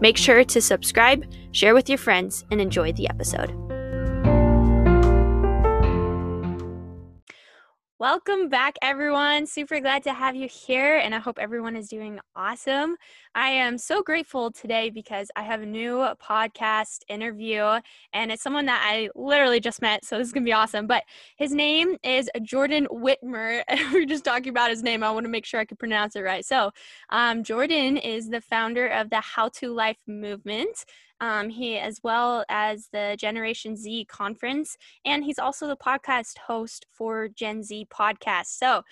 Make sure to subscribe, share with your friends, and enjoy the episode. Welcome back, everyone. Super glad to have you here, and I hope everyone is doing awesome. I am so grateful today because I have a new podcast interview, and it's someone that I literally just met, so this is gonna be awesome. But his name is Jordan Whitmer. we are just talking about his name. I want to make sure I can pronounce it right. So, um, Jordan is the founder of the How to Life movement. Um, he, as well as the Generation Z conference, and he's also the podcast host for Gen Z podcast. So,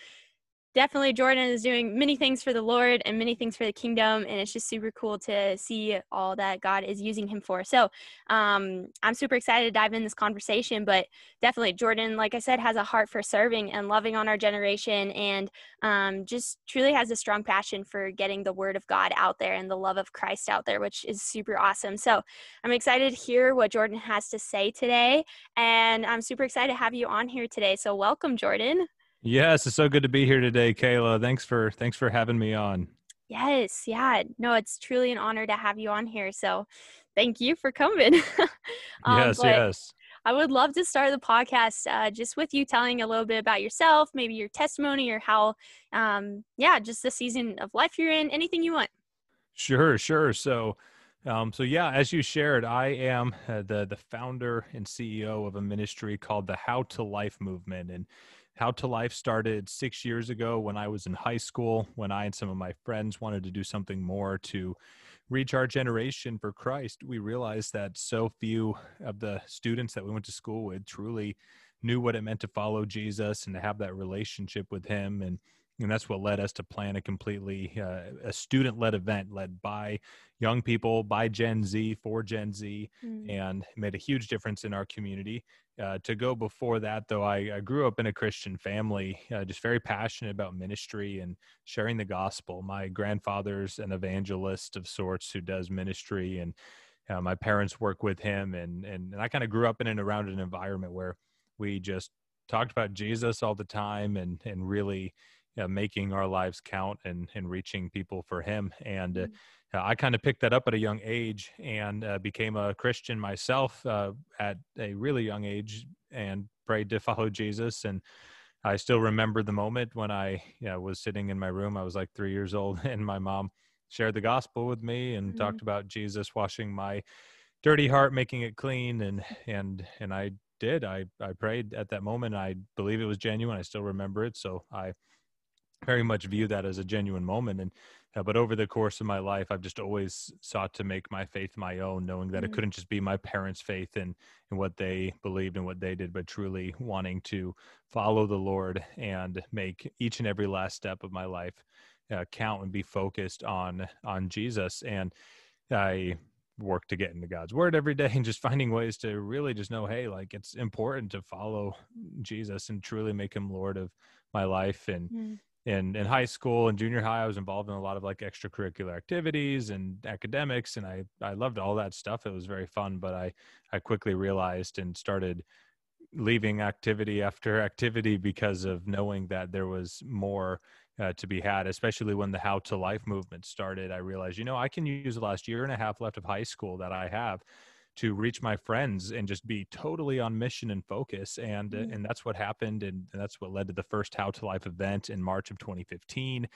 definitely Jordan is doing many things for the Lord and many things for the kingdom, and it's just super cool to see all that God is using him for. So um, I'm super excited to dive in this conversation, but definitely Jordan, like I said, has a heart for serving and loving on our generation, and um, just truly has a strong passion for getting the word of God out there and the love of Christ out there, which is super awesome. So I'm excited to hear what Jordan has to say today, and I'm super excited to have you on here today. So welcome, Jordan. Yes, it's so good to be here today, Kayla. Thanks for thanks for having me on. Yes, yeah. No, it's truly an honor to have you on here. So thank you for coming. um, yes, yes. I would love to start the podcast uh, just with you telling a little bit about yourself, maybe your testimony or how, um, yeah, just the season of life you're in, anything you want. Sure, sure. So, um, so yeah, as you shared, I am uh, the the founder and CEO of a ministry called the How to Life Movement, and how to Life started six years ago when I was in high school, when I and some of my friends wanted to do something more to reach our generation for Christ. We realized that so few of the students that we went to school with truly knew what it meant to follow Jesus and to have that relationship with Him. And and that's what led us to plan a completely uh, a student led event led by young people by gen z for gen z mm. and made a huge difference in our community uh, to go before that though I, I, grew up in a christian family uh, just very passionate about ministry and sharing the gospel my grandfather's an evangelist of sorts who does ministry and uh, my parents work with him and and, and i kind of grew up in and around an environment where we just talked about jesus all the time and and really uh, making our lives count and and reaching people for him and uh, mm-hmm. i kind of picked that up at a young age and uh, became a christian myself uh, at a really young age and prayed to follow jesus and i still remember the moment when i you know, was sitting in my room i was like three years old and my mom shared the gospel with me and mm-hmm. talked about jesus washing my dirty heart making it clean and and and i did i i prayed at that moment i believe it was genuine i still remember it so i very much view that as a genuine moment. And uh, but over the course of my life i've just always sought to make my faith my own knowing that mm-hmm. it couldn't just be my parents faith and in what they believed and what they did but truly wanting to follow the lord and make each and every last step of my life uh, count and be focused on on jesus. And i work to get into god's word every day and just finding ways to really just know hey like it's important to follow jesus and truly make him lord of my life. And mm in in high school and junior high i was involved in a lot of like extracurricular activities and academics and i i loved all that stuff. It was very fun but i i quickly realized and started leaving activity after activity because of knowing that there was more uh, to be had especially when the how to life movement started. I realized you know i can use the last year and a half left of high school that i have to reach my friends and just be totally on mission and focus and mm-hmm. and that's what happened and, and, that's what led to the first how to life event in march of 2015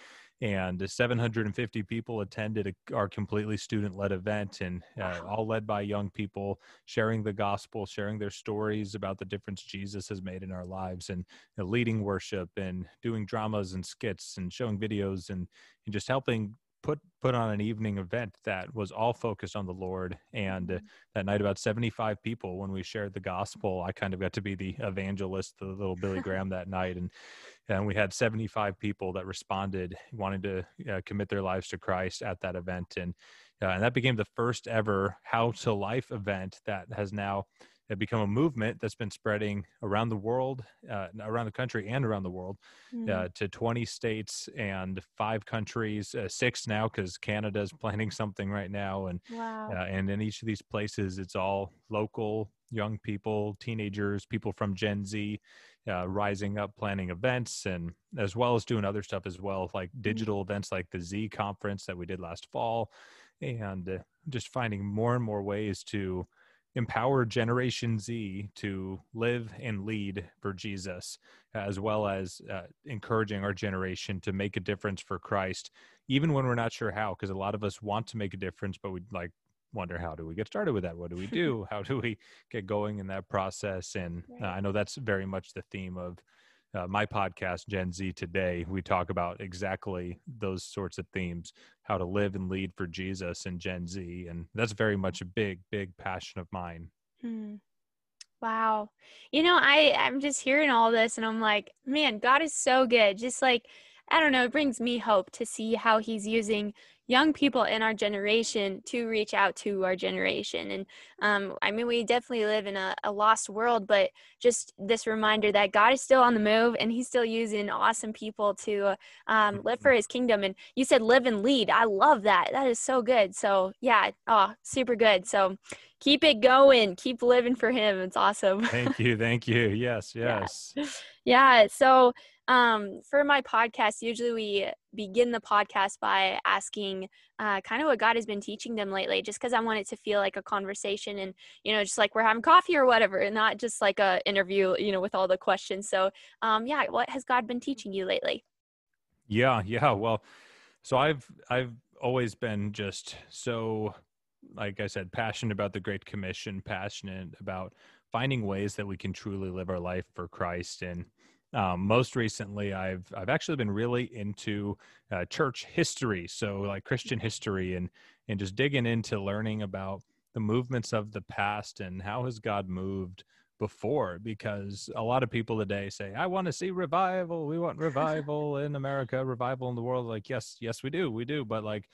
and 750 people attended a, our completely student-led event and uh, all led by young people sharing the gospel sharing their stories about the difference jesus has made in our lives and you know, leading worship and doing dramas and skits and showing videos and, and just helping put put on an evening event that was all focused on the Lord. And uh, that night, about 75 people, when we shared the gospel, I kind of got to be the evangelist, the little Billy Graham that night. And, and we had 75 people that responded, wanting to uh, commit their lives to Christ at that event. And, uh, and that became the first ever How to Life event that has now have become a movement that's been spreading around the world, uh, around the country and around the world, mm. uh, to 20 states and five countries, uh, six now because Canada is planning something right now, and wow. Uh, and in each of these places, it's all local young people, teenagers, people from Gen Z. Uh, rising up planning events and as well as doing other stuff as well like mm. digital mm. events like the z conference that we did last fall and uh, just finding more and more ways to empower Generation Z to live and lead for Jesus, as well as uh, encouraging our generation to make a difference for Christ, even when we're not sure how. Because a lot of us want to make a difference, but we like wonder how do we get started with that? What do we do? how do we get going in that process? And uh, I know that's very much the theme of uh, my podcast, Gen Z Today, we talk about exactly those sorts of themes how to live and lead for Jesus and Gen Z. And that's very much a big, big passion of mine. Hmm. Wow. You know, I, I'm just hearing all this and I'm like, man, God is so good. Just like, I don't know, it brings me hope to see how he's using young people in our generation to reach out to our generation. And um, I mean, we definitely live in a, a, lost world, but just this reminder that God is still on the move and he's still using awesome people to um, live for his kingdom. And you said live and lead. I love that. That is so good. So, yeah, oh, super good. So, keep it going. Keep living for him. It's awesome. Thank you. Thank you. Yes, yes. yeah. yeah so, um, for my podcast, usually we begin the podcast by asking uh, kind of what God has been teaching them lately, just because I want it to feel like a conversation and, you know, just like we're having coffee or whatever, and not just like a interview, you know, with all the questions. So, um, yeah, what has God been teaching you lately? Yeah, yeah. Well, so I've I've always been just so, like I said, passionate about the Great Commission, passionate about finding ways that we can truly live our life for Christ. And um, most recently, I've I've actually been really into uh, church history, so like Christian history, and and just digging into learning about the movements of the past and how has God moved before because a lot of people today say i want to see revival. We want revival in america revival in the world. Like yes yes we do we do. But like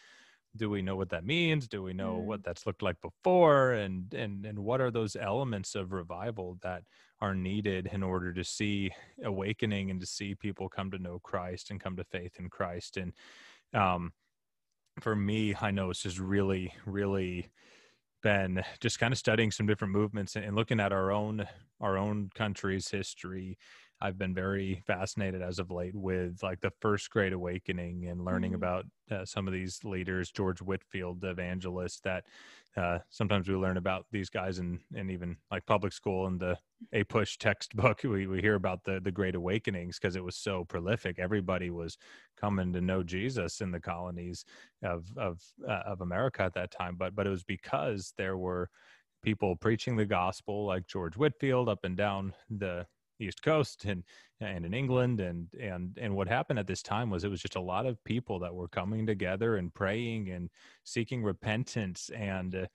do we know what that means? Do we know mm. what that's looked like before? And and and what are those elements of revival that are needed in order to see awakening and to see people come to know christ and come to faith in christ? And um for me i know it's just really really been just kind of studying some different movements and looking at our own our own country's history I've been very fascinated as of late with like the first great awakening and learning mm-hmm. about uh, some of these leaders, George Whitefield, the evangelist that uh, sometimes we learn about these guys and and even like public school and the APUSH textbook we, we hear about the the great awakenings because it was so prolific everybody was coming to know jesus in the colonies of of uh, of america at that time but but it was because there were people preaching the gospel like george whitefield up and down the East Coast and and in England and and and what happened at this time was it was just a lot of people that were coming together and praying and seeking repentance and uh,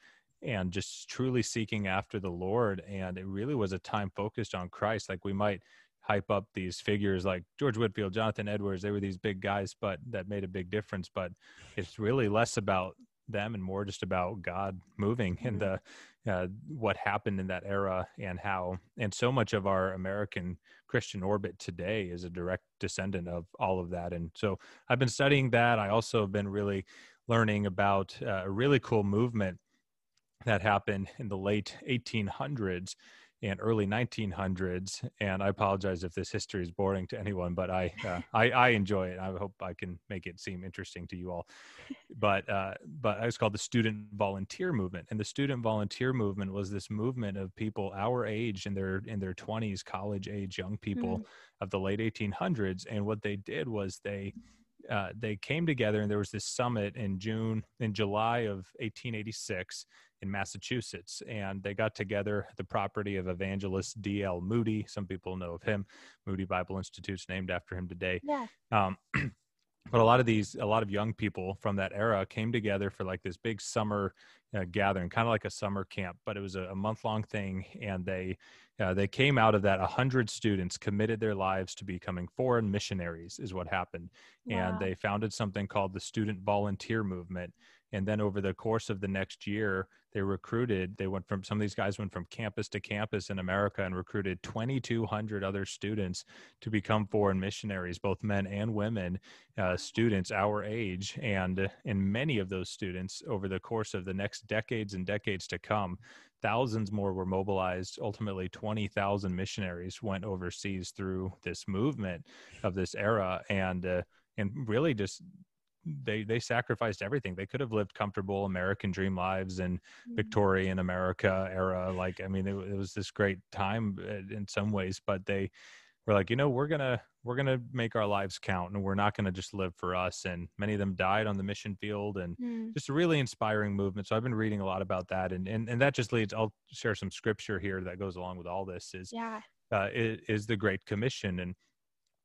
and just truly seeking after the Lord. And it really was a time focused on Christ. Like we might hype up these figures like George Whitefield, Jonathan Edwards they were these big guys but that made a big difference. But it's really less about them and more just about God moving mm-hmm. and the uh, what happened in that era and how and so much of our American Christian orbit today is a direct descendant of all of that. And so I've been studying that. I also have been really learning about uh, a really cool movement that happened in the late 1800s and early 1900s. And I apologize if this history is boring to anyone, but I uh, I, I, enjoy it. I hope I can make it seem interesting to you all. But uh, but was called the student volunteer movement, and the student volunteer movement was this movement of people our age in their in their 20s, college age young people mm-hmm. of the late 1800s. And what they did was they uh, they came together and there was this summit in June in July of 1886 in Massachusetts, and they got together the property of evangelist D.L. Moody. Some people know of him. Moody Bible Institute's named after him today. Yeah. Um, but a lot of these a lot of young people from that era came together for like this big summer uh, gathering kind of like a summer camp but it was a, a month long thing and they uh, they came out of that 100 students committed their lives to becoming foreign missionaries is what happened wow. and they founded something called the student volunteer movement and then over the course of the next year they recruited they went from some of these guys went from campus to campus in america and recruited 2200 other students to become foreign missionaries both men and women uh, students our age. And in many of those students over the course of the next decades and decades to come thousands more were mobilized. Ultimately 20,000 missionaries went overseas through this movement of this era. And uh, and really just they they sacrificed everything. They could have lived comfortable American dream lives in mm-hmm. Victorian America era. Like I mean, it, it was this great time uh, in some ways, but they were like, you know, we're gonna we're gonna make our lives count, and we're not gonna just live for us. And many of them died on the mission field, and mm. just a really inspiring movement. So I've been reading a lot about that, and and and that just leads. I'll share some scripture here that goes along with all this. Is yeah. Uh, is, is the Great Commission, and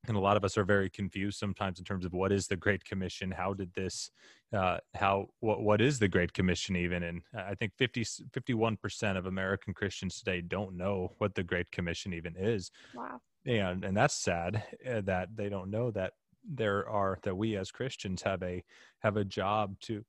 and a lot of us are very confused sometimes in terms of what is the great commission? How did this uh, how what, what is the great commission even? And i think 50 51% of american christians today don't know what the great commission even is. Wow. And and that's sad uh, that they don't know that there are that we as christians have a have a job to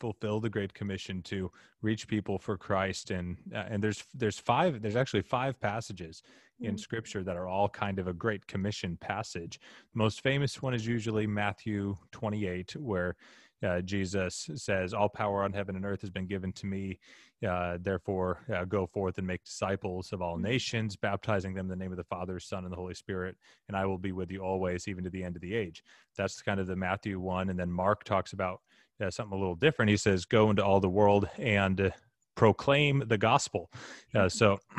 fulfill the great commission to reach people for christ. And uh, and there's there's five there's actually five passages in mm. scripture that are all kind of a great commission passage. The most famous one is usually Matthew 28, where uh, Jesus says, All power on heaven and earth has been given to me. Uh, therefore, uh, go forth and make disciples of all mm. nations, baptizing them in the name of the Father, Son, and the Holy Spirit. And I will be with you always, even to the end of the age. That's kind of the Matthew one. And then Mark talks about uh, something a little different. He says, Go into all the world and proclaim the gospel. Uh, so,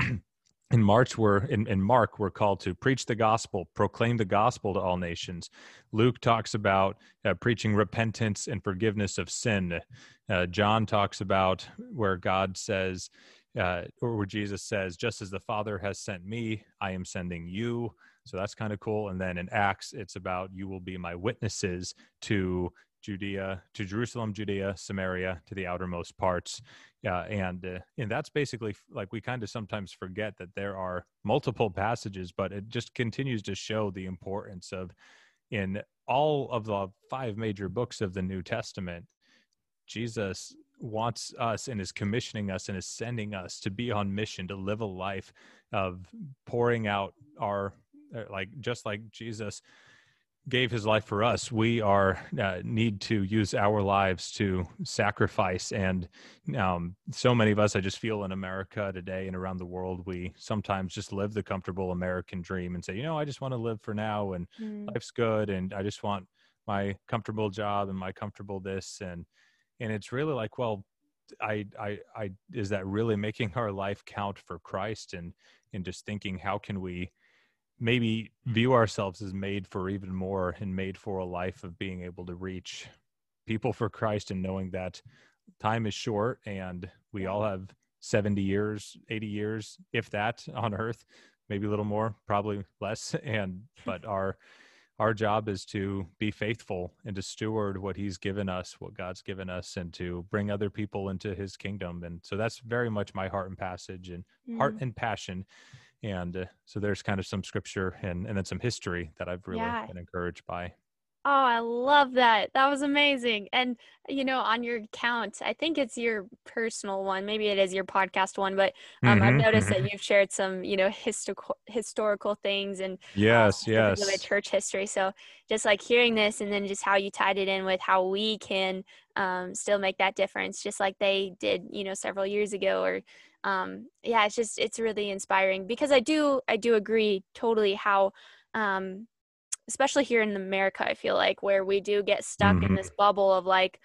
in March we're in, in Mark we're called to preach the gospel, proclaim the gospel to all nations. Luke talks about uh, preaching repentance and forgiveness of sin. Uh, John talks about where God says, uh, or where Jesus says, "Just as the Father has sent me, I am sending you." So that's kind of cool. And then in Acts, it's about you will be my witnesses to Judea, to Jerusalem, Judea, Samaria, to the outermost parts. Yeah, and uh, and that's basically like we kind of sometimes forget that there are multiple passages, but it just continues to show the importance of in all of the five major books of the New Testament, Jesus wants us and is commissioning us and is sending us to be on mission to live a life of pouring out our uh, like just like Jesus gave his life for us we are uh, need to use our lives to sacrifice and um, so many of us i just feel in america today and around the world we sometimes just live the comfortable american dream and say you know i just want to live for now and mm. life's good and i just want my comfortable job and my comfortable this and and it's really like well I, I, I, is that really making our life count for Christ and, and just thinking, how can we, maybe view ourselves as made for even more and made for a life of being able to reach people for Christ and knowing that time is short and we all have 70 years, 80 years, if that on earth, maybe a little more, probably less. And, but our, our job is to be faithful and to steward what he's given us, what God's given us, and to bring other people into his kingdom. And so that's very much my heart and passage and mm. heart and passion and uh, so there's kind of some scripture and and then some history that I've really yeah. been encouraged by. Oh, I love that. That was amazing. And you know, on your account, I think it's your personal one. Maybe it is your podcast one, but um, mm-hmm, I've noticed mm-hmm. that you've shared some, you know, historical historical things and yes, um, yes, church history. So just like hearing this, and then just how you tied it in with how we can um, still make that difference, just like they did, you know, several years ago, or um, yeah, it's just it's really inspiring because I do I do agree totally how um, especially here in America, I feel like where we do get stuck mm-hmm. in this bubble of like,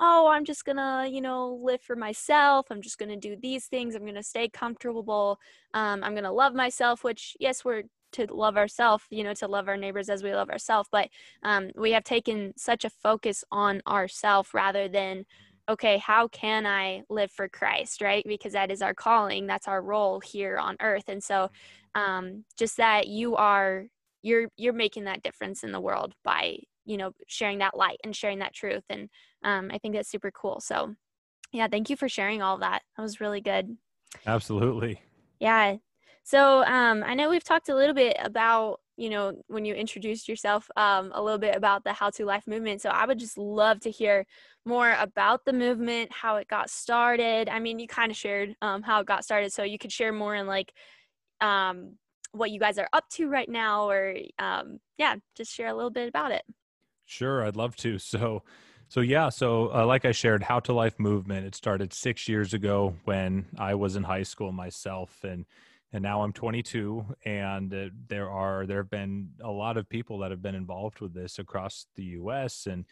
oh, I'm just gonna, you know, live for myself. I'm just gonna do these things. I'm gonna stay comfortable. Um, I'm gonna love myself, which yes, we're to love ourselves, you know, to love our neighbors as we love ourselves. But um, we have taken such a focus on ourself rather than okay, how can I live for Christ, right? Because that is our calling, that's our role here on earth. And so um, just that you are you're you're making that difference in the world by you know sharing that light and sharing that truth and um, i think that's super cool so yeah thank you for sharing all that that was really good absolutely yeah so um, i know we've talked a little bit about you know when you introduced yourself um, a little bit about the how to life movement so i would just love to hear more about the movement how it got started i mean you kind of shared um, how it got started so you could share more in like um, what you guys are up to right now or um, yeah just share a little bit about it Sure, I'd love to. So, so yeah, so uh, like I shared, How to Life movement. It started six years ago when I was in high school myself, and and now I'm 22, and uh, there are there have been a lot of people that have been involved with this across the U.S. and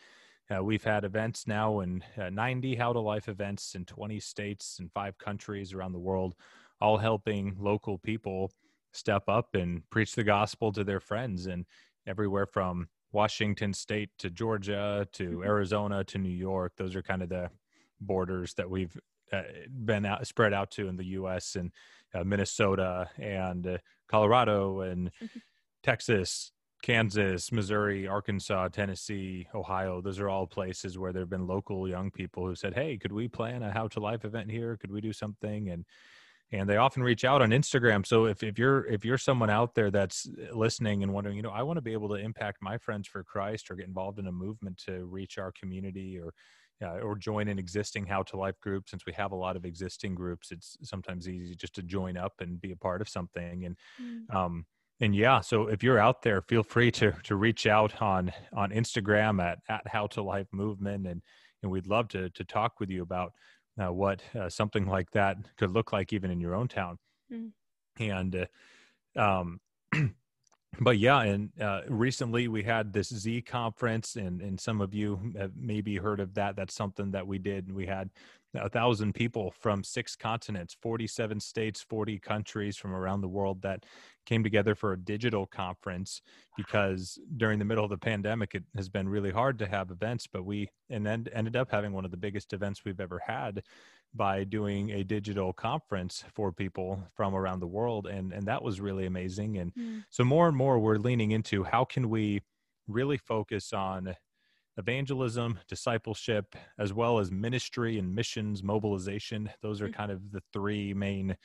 uh, we've had events now in uh, 90 How to Life events in 20 states and five countries around the world, all helping local people step up and preach the gospel to their friends and everywhere from Washington State to Georgia to mm-hmm. Arizona to New York. Those are kind of the borders that we've uh, been out, spread out to in the U.S. and uh, Minnesota and uh, Colorado and. Texas, Kansas, Missouri, Arkansas, Tennessee, Ohio. Those are all places where there have been local young people who said, "Hey, could we plan a How to Life event here? Could we do something?" and and they often reach out on Instagram. So if, if you're if you're someone out there that's listening and wondering, you know, I want to be able to impact my friends for Christ or get involved in a movement to reach our community or uh, or join an existing how to life group since we have a lot of existing groups it's sometimes easy just to join up and be a part of something and mm. um and yeah so if you're out there feel free to to reach out on on instagram at at how to life movement and and we'd love to to talk with you about uh, what uh, something like that could look like even in your own town mm. and uh, um but yeah and uh, recently we had this z conference and and some of you have maybe heard of that that's something that we did we had a thousand people from six continents 47 states 40 countries from around the world that came together for a digital conference because during the middle of the pandemic it has been really hard to have events but we and then ended up having one of the biggest events we've ever had by doing a digital conference for people from around the world and and that was really amazing and mm. so more and more we're leaning into how can we really focus on evangelism discipleship as well as ministry and missions mobilization those are mm. kind of the three main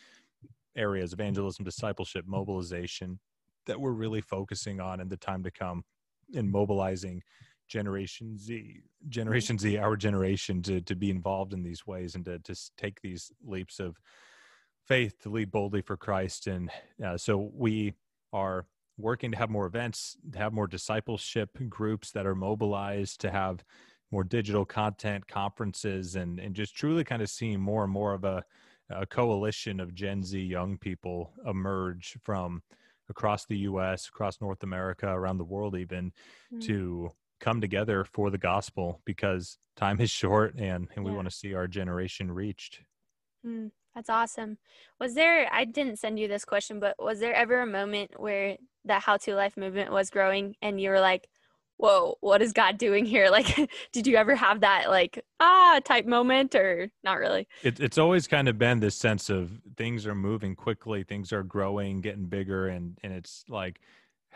areas evangelism discipleship mobilization that we're really focusing on in the time to come in mobilizing generation z generation z our generation to to be involved in these ways and to to take these leaps of faith to lead boldly for christ and uh, so we are working to have more events to have more discipleship groups that are mobilized to have more digital content conferences and and just truly kind of seeing more and more of a, a coalition of gen z young people emerge from across the us across north america around the world even mm. to come together for the gospel because time is short and, and we want to see our generation reached. Mm, that's awesome. Was there, I didn't send you this question, but was there ever a moment where the How to Life movement was growing and you were like, whoa, what is God doing here? Like, did you ever have that, like, ah, type moment or not really? It, it's always kind of been this sense of things are moving quickly, things are growing, getting bigger, and, and it's like,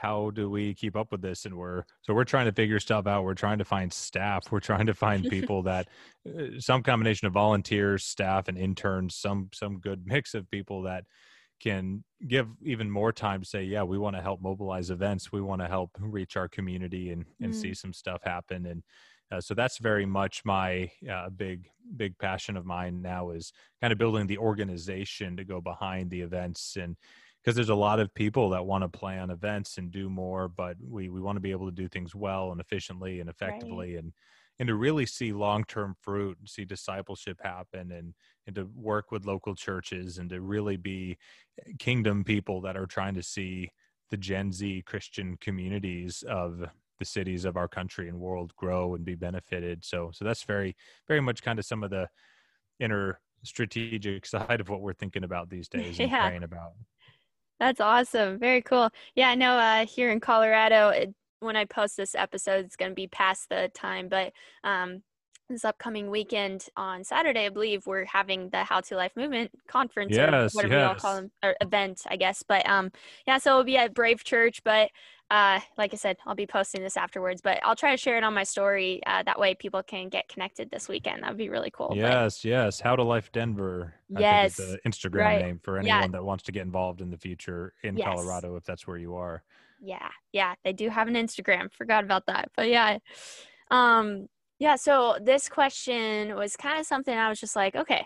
how do we keep up with this? And we're so we're trying to figure stuff out. We're trying to find staff. We're trying to find people that uh, some combination of volunteers staff and interns some some good mix of people that can give even more time to say yeah we want to help mobilize events. We want to help reach our community and and mm. see some stuff happen. And uh, so that's very much my uh, big big passion of mine now is kind of building the organization to go behind the events and because there's a lot of people that want to plan events and do more, but we we want to be able to do things well and efficiently and effectively right. and and to really see long-term fruit and see discipleship happen and and to work with local churches and to really be eh, kingdom people that are trying to see the Gen Z Christian communities of the cities of our country and world grow and be benefited. So so that's very very much kind of some of the inner strategic side of what we're thinking about these days and yeah. praying about. That's awesome. Very cool. Yeah, I know uh, here in Colorado, it, when I post this episode, it's going to be past the time, but um, this upcoming weekend on Saturday, I believe we're having the How to Life Movement conference yes, or whatever yes. you all call them or event, I guess. But um, yeah, so it'll be at Brave Church. But uh, like I said, I'll be posting this afterwards. But I'll try to share it on my story. Uh, that way, people can get connected this weekend. That would be really cool. Yes, but, yes. How to Life Denver. I yes, the Instagram right. name for anyone yeah. that wants to get involved in the future in yes. Colorado, if that's where you are. Yeah, yeah, they do have an Instagram. Forgot about that, but yeah. Um, yeah, so this question was kind of something I was just like, okay,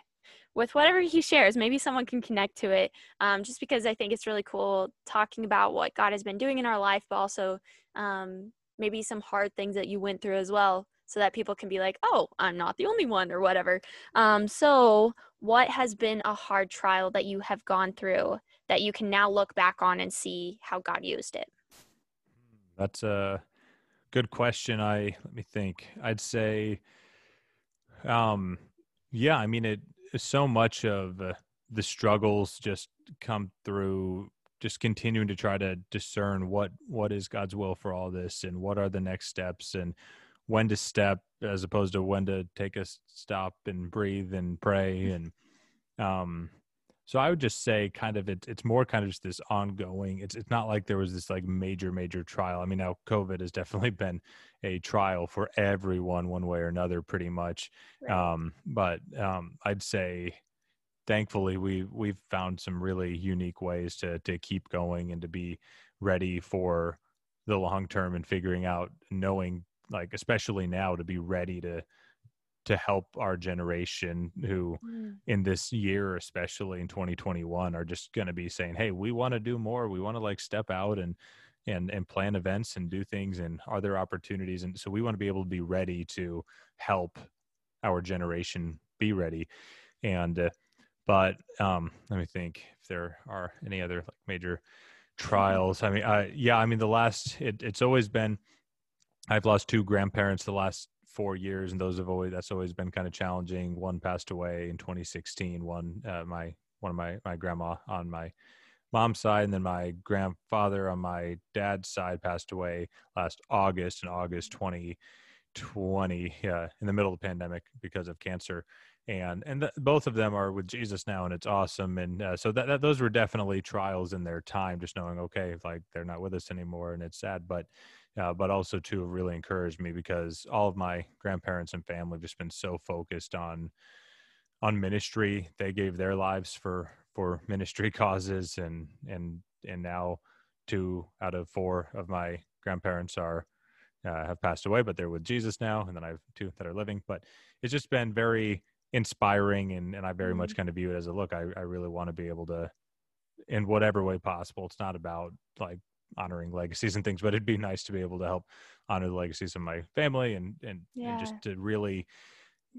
with whatever he shares, maybe someone can connect to it. Um, just because I think it's really cool talking about what God has been doing in our life, but also um, maybe some hard things that you went through as well, so that people can be like, oh, I'm not the only one, or whatever. Um, so, what has been a hard trial that you have gone through that you can now look back on and see how God used it? That's a good question. I let me think. I'd say, um, yeah. I mean, it so much of uh, the struggles just come through just continuing to try to discern what what is God's will for all this and what are the next steps and when to step as opposed to when to take a stop and breathe and pray and um so I would just say kind of it, it's more kind of just this ongoing. It's it's not like there was this like major major trial. I mean now COVID has definitely been a trial for everyone one way or another pretty much. Right. Um, but um, I'd say thankfully we we've found some really unique ways to to keep going and to be ready for the long term and figuring out knowing like especially now to be ready to to help our generation who mm. in this year especially in 2021 are just going to be saying hey we want to do more. We want to like step out and and and plan events and do things and are there opportunities? And so we want to be able to be ready to help our generation be ready. And uh, but um let me think if there are any other like major trials. I mean uh yeah i mean the last it, it's always been i've lost two grandparents the last four years, and those have always that's always been kind of challenging. One passed away in 2016. One uh, my one of my my grandma on my mom's side, and then my grandfather on my dad's side passed away last August in August 2020, yeah, in the middle of the pandemic because of cancer. And and th- both of them are with Jesus now, and it's awesome. And uh, so that, that those were definitely trials in their time, just knowing okay, like they're not with us anymore, and it's sad, but uh, but also to really encouraged me because all of my grandparents and family have just been so focused on on ministry. They gave their lives for for ministry causes, and and and now two out of four of my grandparents are uh, have passed away, but they're with Jesus now, and then I have two that are living. But it's just been very inspiring, and and I very much mm-hmm. kind of view it as a look. I I really want to be able to, in whatever way possible. It's not about like honoring legacies and things, but it'd be nice to be able to help honor the legacies of my family and and, yeah. and just to really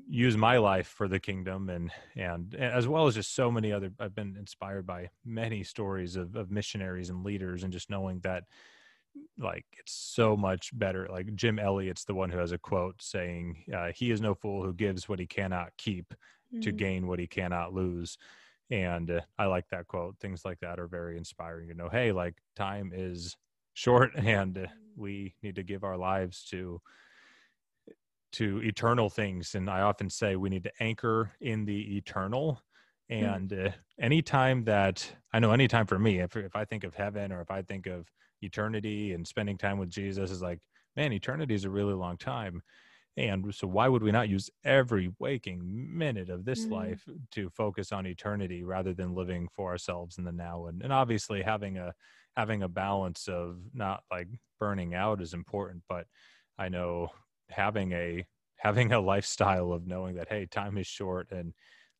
use my life for the kingdom and, and as well as just so many other i've been inspired by many stories of, of missionaries and leaders and just knowing that like it's so much better like jim elliot's the one who has a quote saying uh, he is no fool who gives what he cannot keep mm-hmm. to gain what he cannot lose and uh, i like that quote things like that are very inspiring to know hey like time is short and uh, we need to give our lives to to eternal things and i often say we need to anchor in the eternal hmm. and uh, anytime that i know anytime for me if, if i think of heaven or if i think of eternity and spending time with jesus is like man eternity is a really long time and so, why would we not use every waking minute of this mm-hmm. life to focus on eternity rather than living for ourselves in the now? And, and obviously, having a having a balance of not like burning out is important, but I know having a having a lifestyle of knowing that hey, time is short and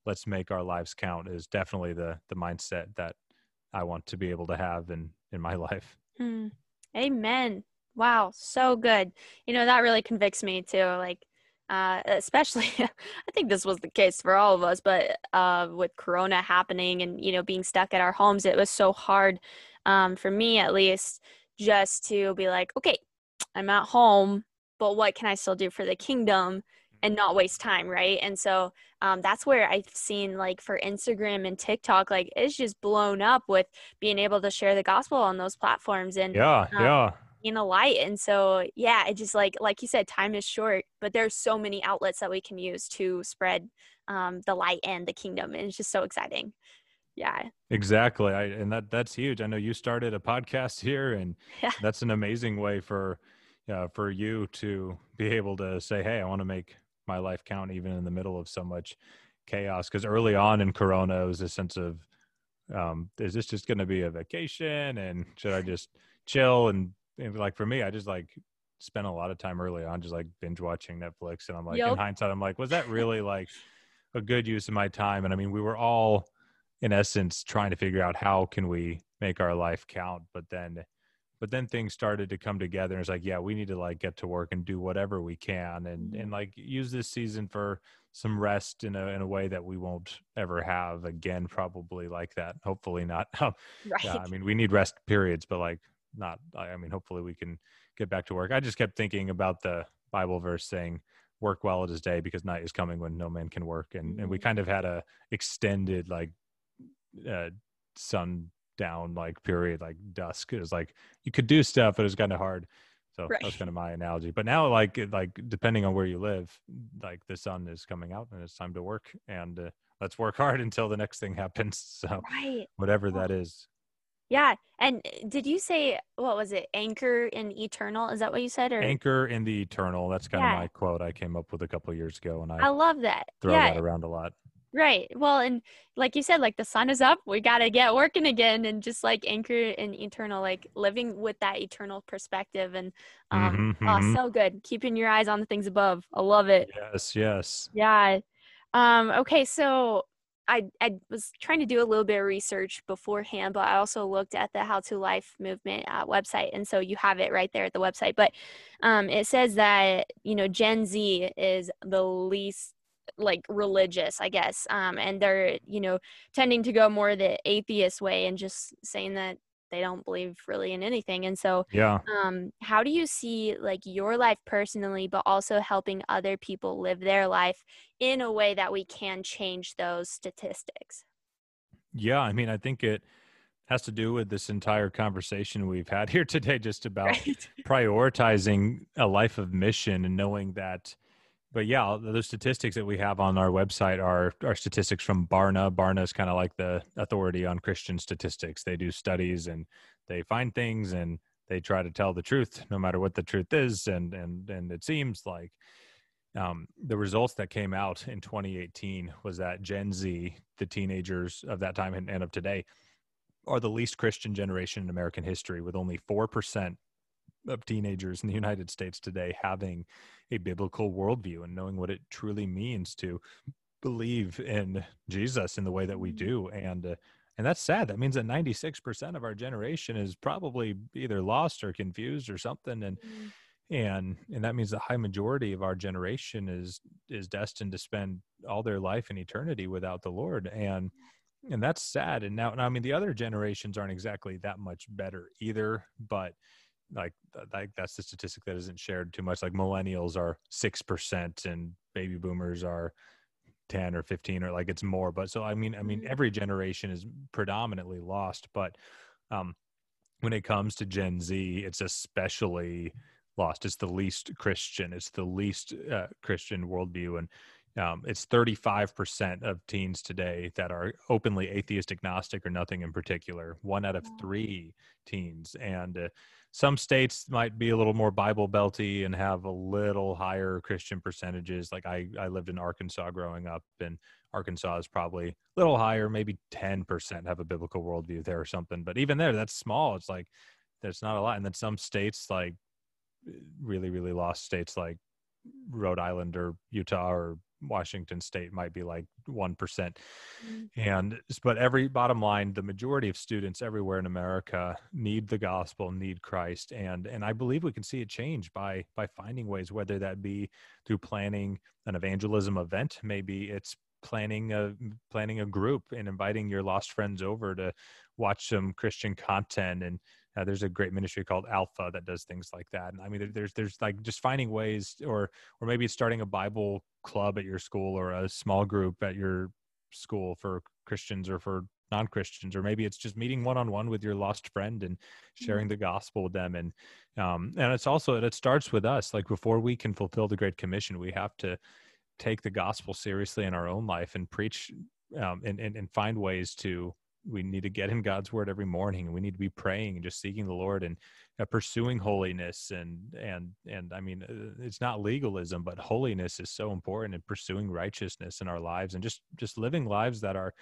let's make our lives count is definitely the the mindset that I want to be able to have in in my life. Mm. Amen. Wow, so good. You know, that really convicts me too. Like, uh, especially, I think this was the case for all of us, but uh, with Corona happening and, you know, being stuck at our homes, it was so hard um, for me at least just to be like, okay, I'm at home, but what can I still do for the kingdom? And not waste time right and so um, that's where i've seen like for instagram and tiktok like it's just blown up with being able to share the gospel on those platforms and yeah um, yeah being a light. And so, yeah, it just like like you said, time is short, but there's so many outlets that we can use to spread um, the light and the kingdom, and it's just so exciting. Yeah, exactly. I and that that's huge. I know you started a podcast here, and yeah. that's an amazing way for uh, for you to be able to say, "Hey, I want to make my life count," even in the middle of so much chaos. Because early on in Corona, it was a sense of, um, "Is this just going to be a vacation? And should I just chill and and like for me, I just like spent a lot of time early on just like binge watching Netflix. And I'm like, yep. in hindsight, I'm like, was that really like a good use of my time? And I mean, we were all in essence trying to figure out how can we make our life count. But then, but then things started to come together and it's like, yeah, we need to like get to work and do whatever we can and, mm-hmm. and like use this season for some rest in a, in a way that we won't ever have again, probably like that. Hopefully not. right. Yeah, I mean, we need rest periods, but like not i mean hopefully we can get back to work i just kept thinking about the bible verse saying work while it is day because night is coming when no man can work and and we kind of had a extended like uh sundown like period like dusk it was like you could do stuff but it was kind of hard so right. that's kind of my analogy but now like like depending on where you live like the sun is coming out and it's time to work and uh, let's work hard until the next thing happens so right. whatever that is yeah. And eh, did you say what was it? Anchor in eternal? Is that what you said? Or anchor in the eternal. That's kind yeah. of my quote I came up with a couple years ago and I I love that. Throw yeah. that around a lot. Right. Well, and like you said, like the sun is up, we got to get working again and just like anchor in eternal, like living with that eternal perspective. And um, mm-hmm, oh, mm-hmm. so good. Keeping your eyes on the things above. I love it. Yes, yes. Yeah. Um, okay. So I, I was trying to do a little bit of research beforehand, but I also looked at the How to Life movement uh, website, and so you have it right there at the website. But um, it says that you know Gen Z is the least like religious, I guess, um, and they're you know tending to go more the atheist way and just saying that they don't believe really in anything and so yeah um how do you see like your life personally but also helping other people live their life in a way that we can change those statistics yeah i mean i think it has to do with this entire conversation we've had here today just about right. prioritizing a life of mission and knowing that but yeah, the statistics that we have on our website are are statistics from Barna. Barna is kind of like the authority on Christian statistics. They do studies and they find things and they try to tell the truth, no matter what the truth is. And and and it seems like um, the results that came out in 2018 was that Gen Z, the teenagers of that time and, of today, are the least Christian generation in American history, with only four percent of teenagers in the United States today having a biblical worldview and knowing what it truly means to believe in Jesus in the way that we mm-hmm. do. And uh, and that's sad. That means that 96% of our generation is probably either lost or confused or something. And mm and and that means the high majority of our generation is is destined to spend all their life in eternity without the Lord. And and that's sad. And now, I mean, the other generations aren't exactly that much better either, but like like that's the statistic that isn't shared too much like millennials are 6% and baby boomers are 10 or 15 or like it's more but so i mean i mean mm-hmm. every generation is predominantly lost but um when it comes to gen z it's especially lost it's the least christian it's the least uh, christian worldview and um, it's 35% of teens today that are openly atheist agnostic or nothing in particular one out of three teens and uh, some states might be a little more Bible belty and have a little higher Christian percentages. Like I, I lived in Arkansas growing up, and Arkansas is probably a little higher, maybe 10% have a biblical worldview there or something. But even there, that's small. It's like there's not a lot. And then some states, like really, really lost states like Rhode Island or Utah or Washington State might be like 1%. Mm-hmm. And but every bottom line, the majority of students everywhere in America need the gospel, need Christ. And and I believe we can see it change by by finding ways, whether that be through planning an evangelism event, maybe it's planning a planning a group and inviting your lost friends over to watch some Christian content and uh, there's a great ministry called Alpha that does things like that. And I mean, there's there's like just finding ways, or or maybe starting a Bible club at your school or a small group at your school for Christians or for non-christians or maybe it's just meeting one-on-one with your lost friend and sharing mm-hmm. the gospel with them and um and it's also it starts with us like before we can fulfill the great commission we have to take the gospel seriously in our own life and preach um, and, and, and find ways to we need to get in god's word every morning and we need to be praying and just seeking the lord and uh, pursuing holiness and and and i mean uh, it's not legalism but holiness is so important in pursuing righteousness in our lives and just just living lives that are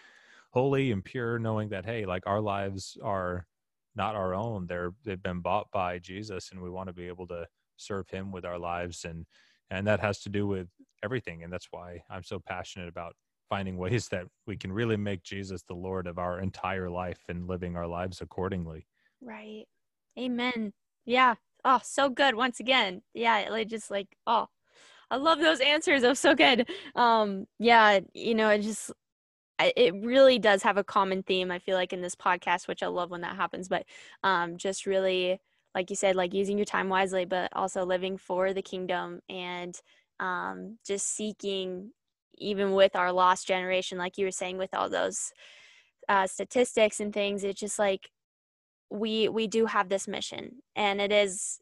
holy and pure knowing that hey like our lives are not our own. They're they've been bought by jesus and we want to be able to serve him with our lives and and that has to do with everything. And that's why i'm so passionate about finding ways that we can really make jesus the lord of our entire life and living our lives accordingly. Right amen. Yeah. Oh so good once again. Yeah like just like oh i love those answers. Was so good. Um yeah you know it just it really does have a common theme i feel like in this podcast which i love when that happens. But um just really like you said, like using your time wisely, but also living for the kingdom and um, just seeking, even with our lost generation, like you were saying, with all those uh, statistics and things, it's just like we we do have this mission, and it is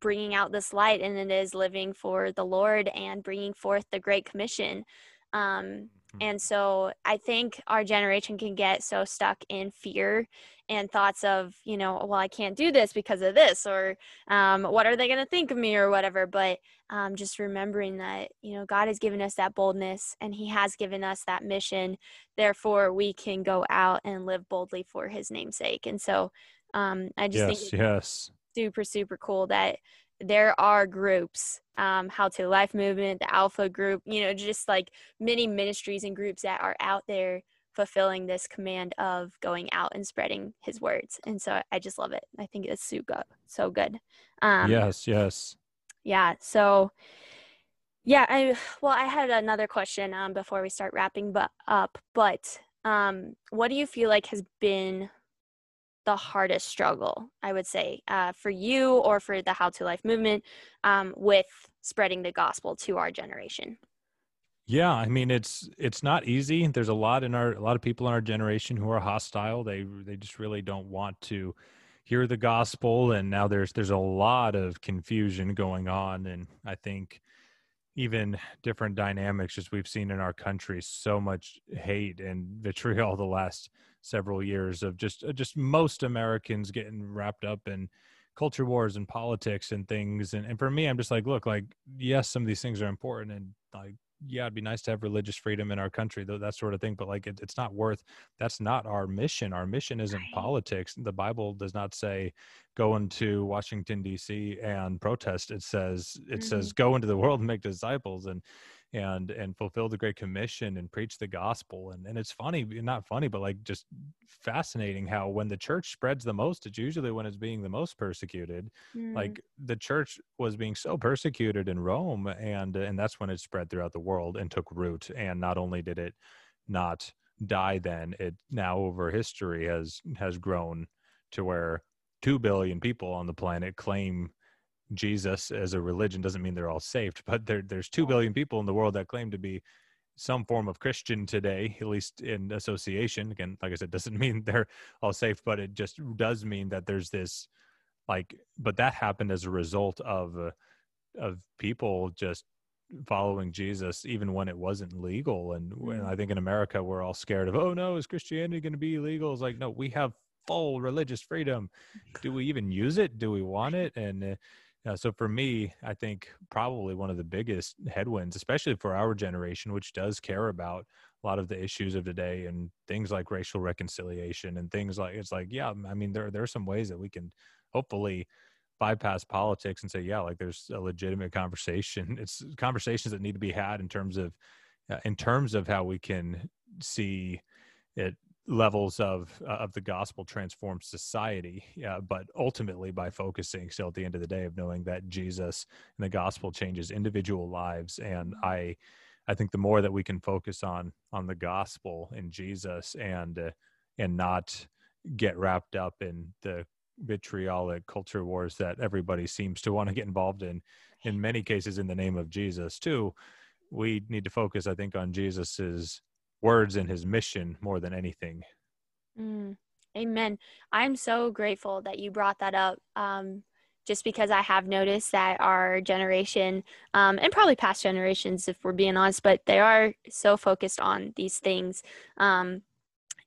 bringing out this light, and it is living for the Lord and bringing forth the Great Commission. Um, Mm-hmm. And so I think our generation can get so stuck in fear and thoughts of, you know, well, I can't do this because of this, or um, what are they going to think of me, or whatever. But um, just remembering that, you know, God has given us that boldness and He has given us that mission. Therefore, we can go out and live boldly for His namesake. And so um, I just yes, think yes. super, super cool that there are groups um, how to life movement the alpha group you know just like many ministries and groups that are out there fulfilling this command of going out and spreading his words. And so i just love it. I think it's so good so good. Um, yes yes. yeah so yeah i well i had another question um, before we start wrapping but up but um, what do you feel like has been the hardest struggle, I would say, uh, for you or for the How to Life movement um, with spreading the gospel to our generation? Yeah, I mean it's it's not easy. There's a lot in our a lot of people in our generation who are hostile. They they just really don't want to hear the gospel and now there's there's a lot of confusion going on and I think even different dynamics as we've seen in our country so much hate and vitriol the last several years of just uh, just most Americans getting wrapped up in culture wars and politics and things and, and for me i'm just like look like yes some of these things are important and like yeah it'd be nice to have religious freedom in our country though that sort of thing but like it, it's not worth that's not our mission our mission isn't right. politics the bible does not say go into washington d.c and protest it says it mm-hmm. says go into the world and make disciples and and and fulfill the great commission and preach the gospel and and it's funny not funny but like just fascinating how when the church spreads the most it's usually when it's being the most persecuted mm. like the church was being so persecuted in Rome and and that's when it spread throughout the world and took root and not only did it not die then it now over history has has grown to where 2 billion people on the planet claim Jesus as a religion doesn't mean they're all saved, but there, there's two billion people in the world that claim to be some form of Christian today, at least in association. Again, like I said, doesn't mean they're all safe, but it just does mean that there's this, like, but that happened as a result of uh, of people just following Jesus, even when it wasn't legal. And when I think in America, we're all scared of, oh no, is Christianity going to be illegal? It's like, no, we have full religious freedom. Do we even use it? Do we want it? And uh, yeah, so for me, I think probably one of the biggest headwinds, especially for our generation, which does care about a lot of the issues of today and things like racial reconciliation and things like it's like, yeah, I mean, there there are some ways that we can hopefully bypass politics and say, yeah, like there's a legitimate conversation. It's conversations that need to be had in terms of uh, in terms of how we can see it levels of uh, of the gospel transform society uh, but ultimately by focusing still at the end of the day of knowing that jesus and the gospel changes individual lives. And i i think the more that we can focus on on the gospel and jesus and uh, and not get wrapped up in the vitriolic culture wars that everybody seems to want to get involved in in many cases in the name of jesus too we need to focus i think on jesus's words and his mission more than anything. Mm, amen. I'm so grateful that you brought that up. Um, just because I have noticed that our generation, um, and probably past generations, if we're being honest, but they are so focused on these things. Um,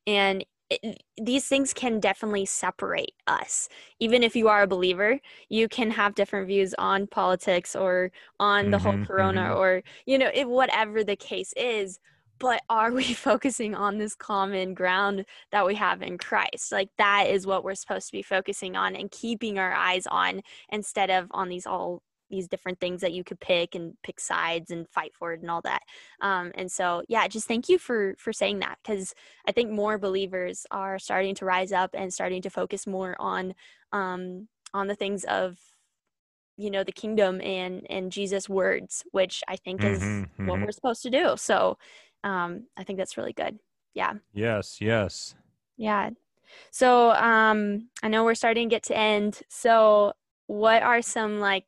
and it, these things can definitely separate us. Even if you are a believer, you can have different views on politics or on the mm-hmm, whole corona mm-hmm. or, you know, it, whatever the case is but are we focusing on this common ground that we have in Christ? Like that is what we're supposed to be focusing on and keeping our eyes on instead of on these all these different things that you could pick and pick sides and fight for it and all that. Um, and so, yeah, just thank you for for saying that because I think more believers are starting to rise up and starting to focus more on um, on the things of you know the kingdom and and Jesus words, which I think is mm-hmm, what mm-hmm. we're supposed to do. So um, I think that's really good. Yeah. Yes. Yes. Yeah. So um, I know we're starting to get to end. So what are some like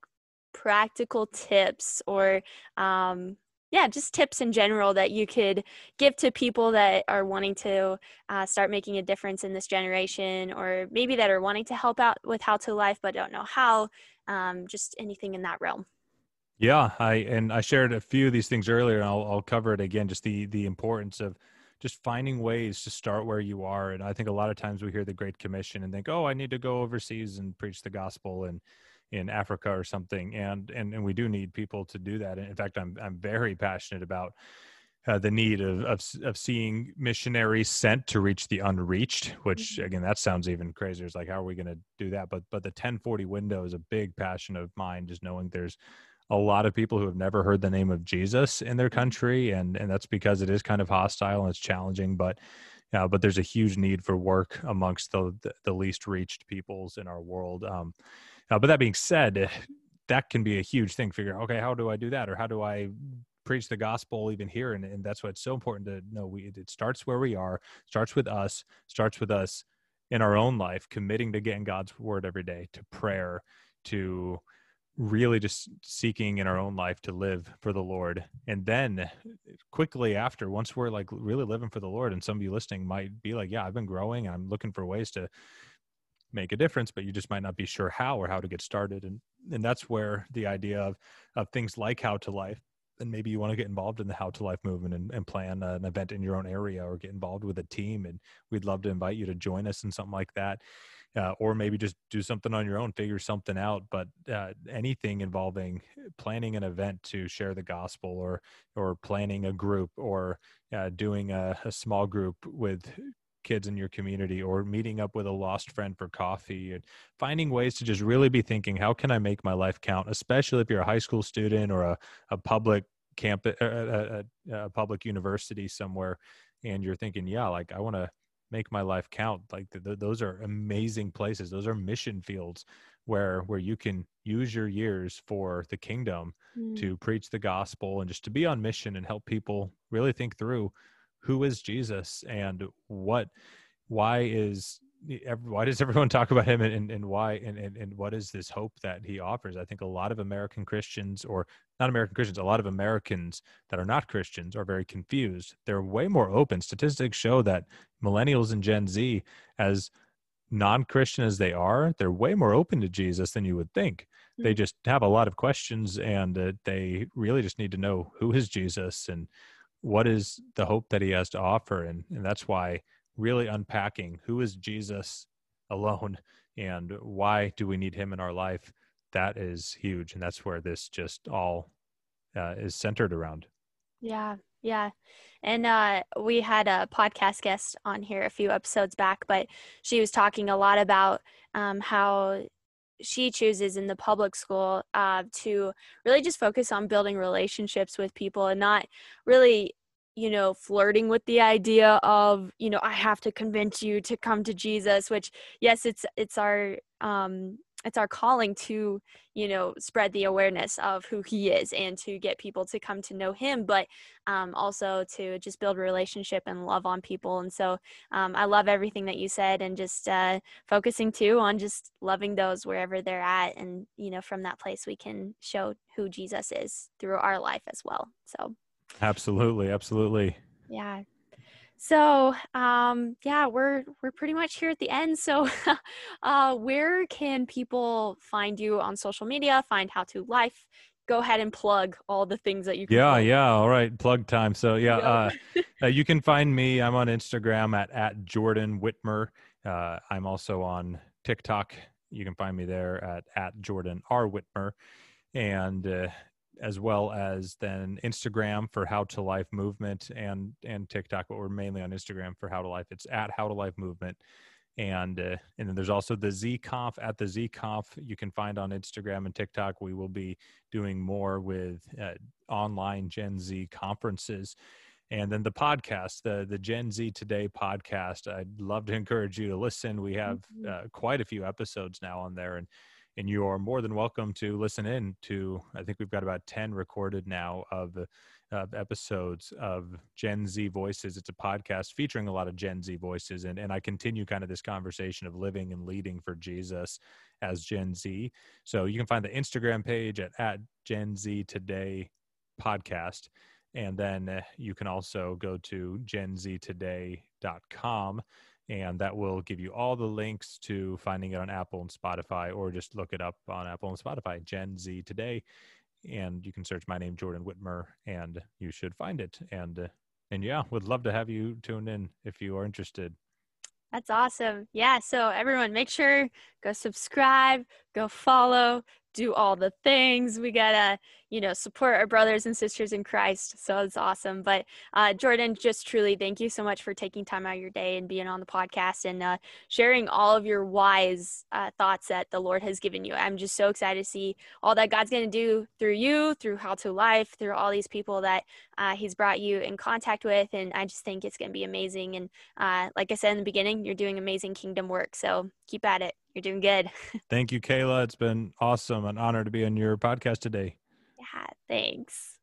practical tips or um, yeah, just tips in general that you could give to people that are wanting to uh, start making a difference in this generation, or maybe that are wanting to help out with how to life but don't know how. Um, just anything in that realm. Yeah, I and I shared a few of these things earlier, and I'll, I'll cover it again. Just the the importance of just finding ways to start where you are. And I think a lot of times we hear the Great Commission and think, "Oh, I need to go overseas and preach the gospel in in Africa or something." And and and we do need people to do that. And in fact, I'm I'm very passionate about uh, the need of, of, of seeing missionaries sent to reach the unreached which mm-hmm. again that sounds even crazier it's like how are we going to do that but but the 1040 window is a big passion of mine just knowing there's a lot of people who have never heard the name of Jesus in their mm-hmm. country, and and that's because it is kind of hostile and it's challenging. But uh, but there's a huge need for work amongst the the, the least reached peoples in our world. Um, uh, but that being said, that can be a huge thing. Figure okay, how do I do that, or how do I preach the gospel even here? And, and that's why it's so important to know. We it starts where we are, starts with us, starts with us in our own life, committing to getting God's word every day, to prayer, to really just seeking in our own life to live for the Lord. And then quickly after, once we're like really living for the Lord, and some of you listening might be like, yeah, I've been growing. I'm looking for ways to make a difference, but you just might not be sure how or how to get started. And and that's where the idea of of things like how to life and maybe you want to get involved in the how to life movement and, and plan an event in your own area or get involved with a team and we'd love to invite you to join us in something like that uh, or maybe just do something on your own, figure something out. But uh, anything involving planning an event to share the gospel, or or planning a group, or uh, doing a, a, small group with kids in your community, or meeting up with a lost friend for coffee, and finding ways to just really be thinking, how can I make my life count? Especially if you're a high school student or a, a public campus, a, a, a public university somewhere, and you're thinking, yeah, like I want to make my life count like the, the, those are amazing places those are mission fields where where you can use your years for the kingdom mm. to preach the gospel and just to be on mission and help people really think through who is jesus and what why is why does everyone talk about him and, and why and, and, and what is this hope that he offers? I think a lot of american christians or not american christians a lot of americans that are not christians are very confused. They're way more open. Statistics show that millennials and gen z as non-christian as they are they're way more open to jesus than you would think. They just have a lot of questions and uh, they really just need to know who is jesus and what is the hope that he has to offer and, and that's why really unpacking who is Jesus alone and why do we need him in our life, that is huge. And that's where this just all uh, is centered around. Yeah. Yeah. And uh, we had a podcast guest on here a few episodes back, but she was talking a lot about um, how she chooses in the public school uh, to really just focus on building relationships with people and not really you know flirting with the idea of you know i have to convince you to come to jesus which yes it's it's our um it's our calling to you know spread the awareness of who he is and to get people to come to know him but um, also to just build a relationship and love on people and so um, i love everything that you said and just uh, focusing too on just loving those wherever they're at and you know from that place we can show who jesus is through our life as well so Absolutely, absolutely. Yeah. So, um, yeah, we're we're pretty much here at the end. So, uh, where can people find you on social media? Find How to Life. Go ahead and plug all the things that you. yeah, plug. yeah. All right, plug time. So yeah, uh, uh, you can find me. I'm on Instagram at at Jordan Whitmer. Uh, I'm also on TikTok. You can find me there at at Jordan R Whitmer, and uh, as well as then Instagram for How to Life Movement and and TikTok, but we're mainly on Instagram for How to Life. It's at How to Life Movement, and uh, and then there's also the ZConf at the ZConf. You can find on Instagram and TikTok. We will be doing more with uh, online Gen Z conferences. And then the podcast, the the Gen Z Today podcast. I'd love to encourage you to listen. We have Mhm. uh, quite a few episodes now on there, and and you are more than welcome to listen in to i think we've got about 10 recorded now of uh, episodes of gen z voices. It's a podcast featuring a lot of gen z voices and, and i continue kind of this conversation of living and leading for jesus as gen z. So you can find the instagram page at, at gen z today podcast and then uh, you can also go to genztoday.com and that will give you all the links to finding it on Apple and Spotify, or just look it up on Apple and Spotify, Gen Z Today, and you can search my name, Jordan Whitmer, and you should find it. And uh, and yeah, would love to have you tune in if you are interested. That's awesome. Yeah. So everyone, make sure go subscribe, go follow, do all the things. We gotta, you know, support our brothers and sisters in Christ. So it's awesome. But uh, Jordan, just truly thank you so much for taking time out of your day and being on the podcast and uh, sharing all of your wise uh, thoughts that the Lord has given you. I'm just so excited to see all that God's gonna do through you, through How to Life, through all these people that uh, He's brought you in contact with, and I just think it's gonna be amazing. And uh, like I said in the beginning, you're doing amazing kingdom work. So keep at it. You're doing good. Thank you, Kayla. It's been awesome. An honor to be on your podcast today. Yeah, thanks.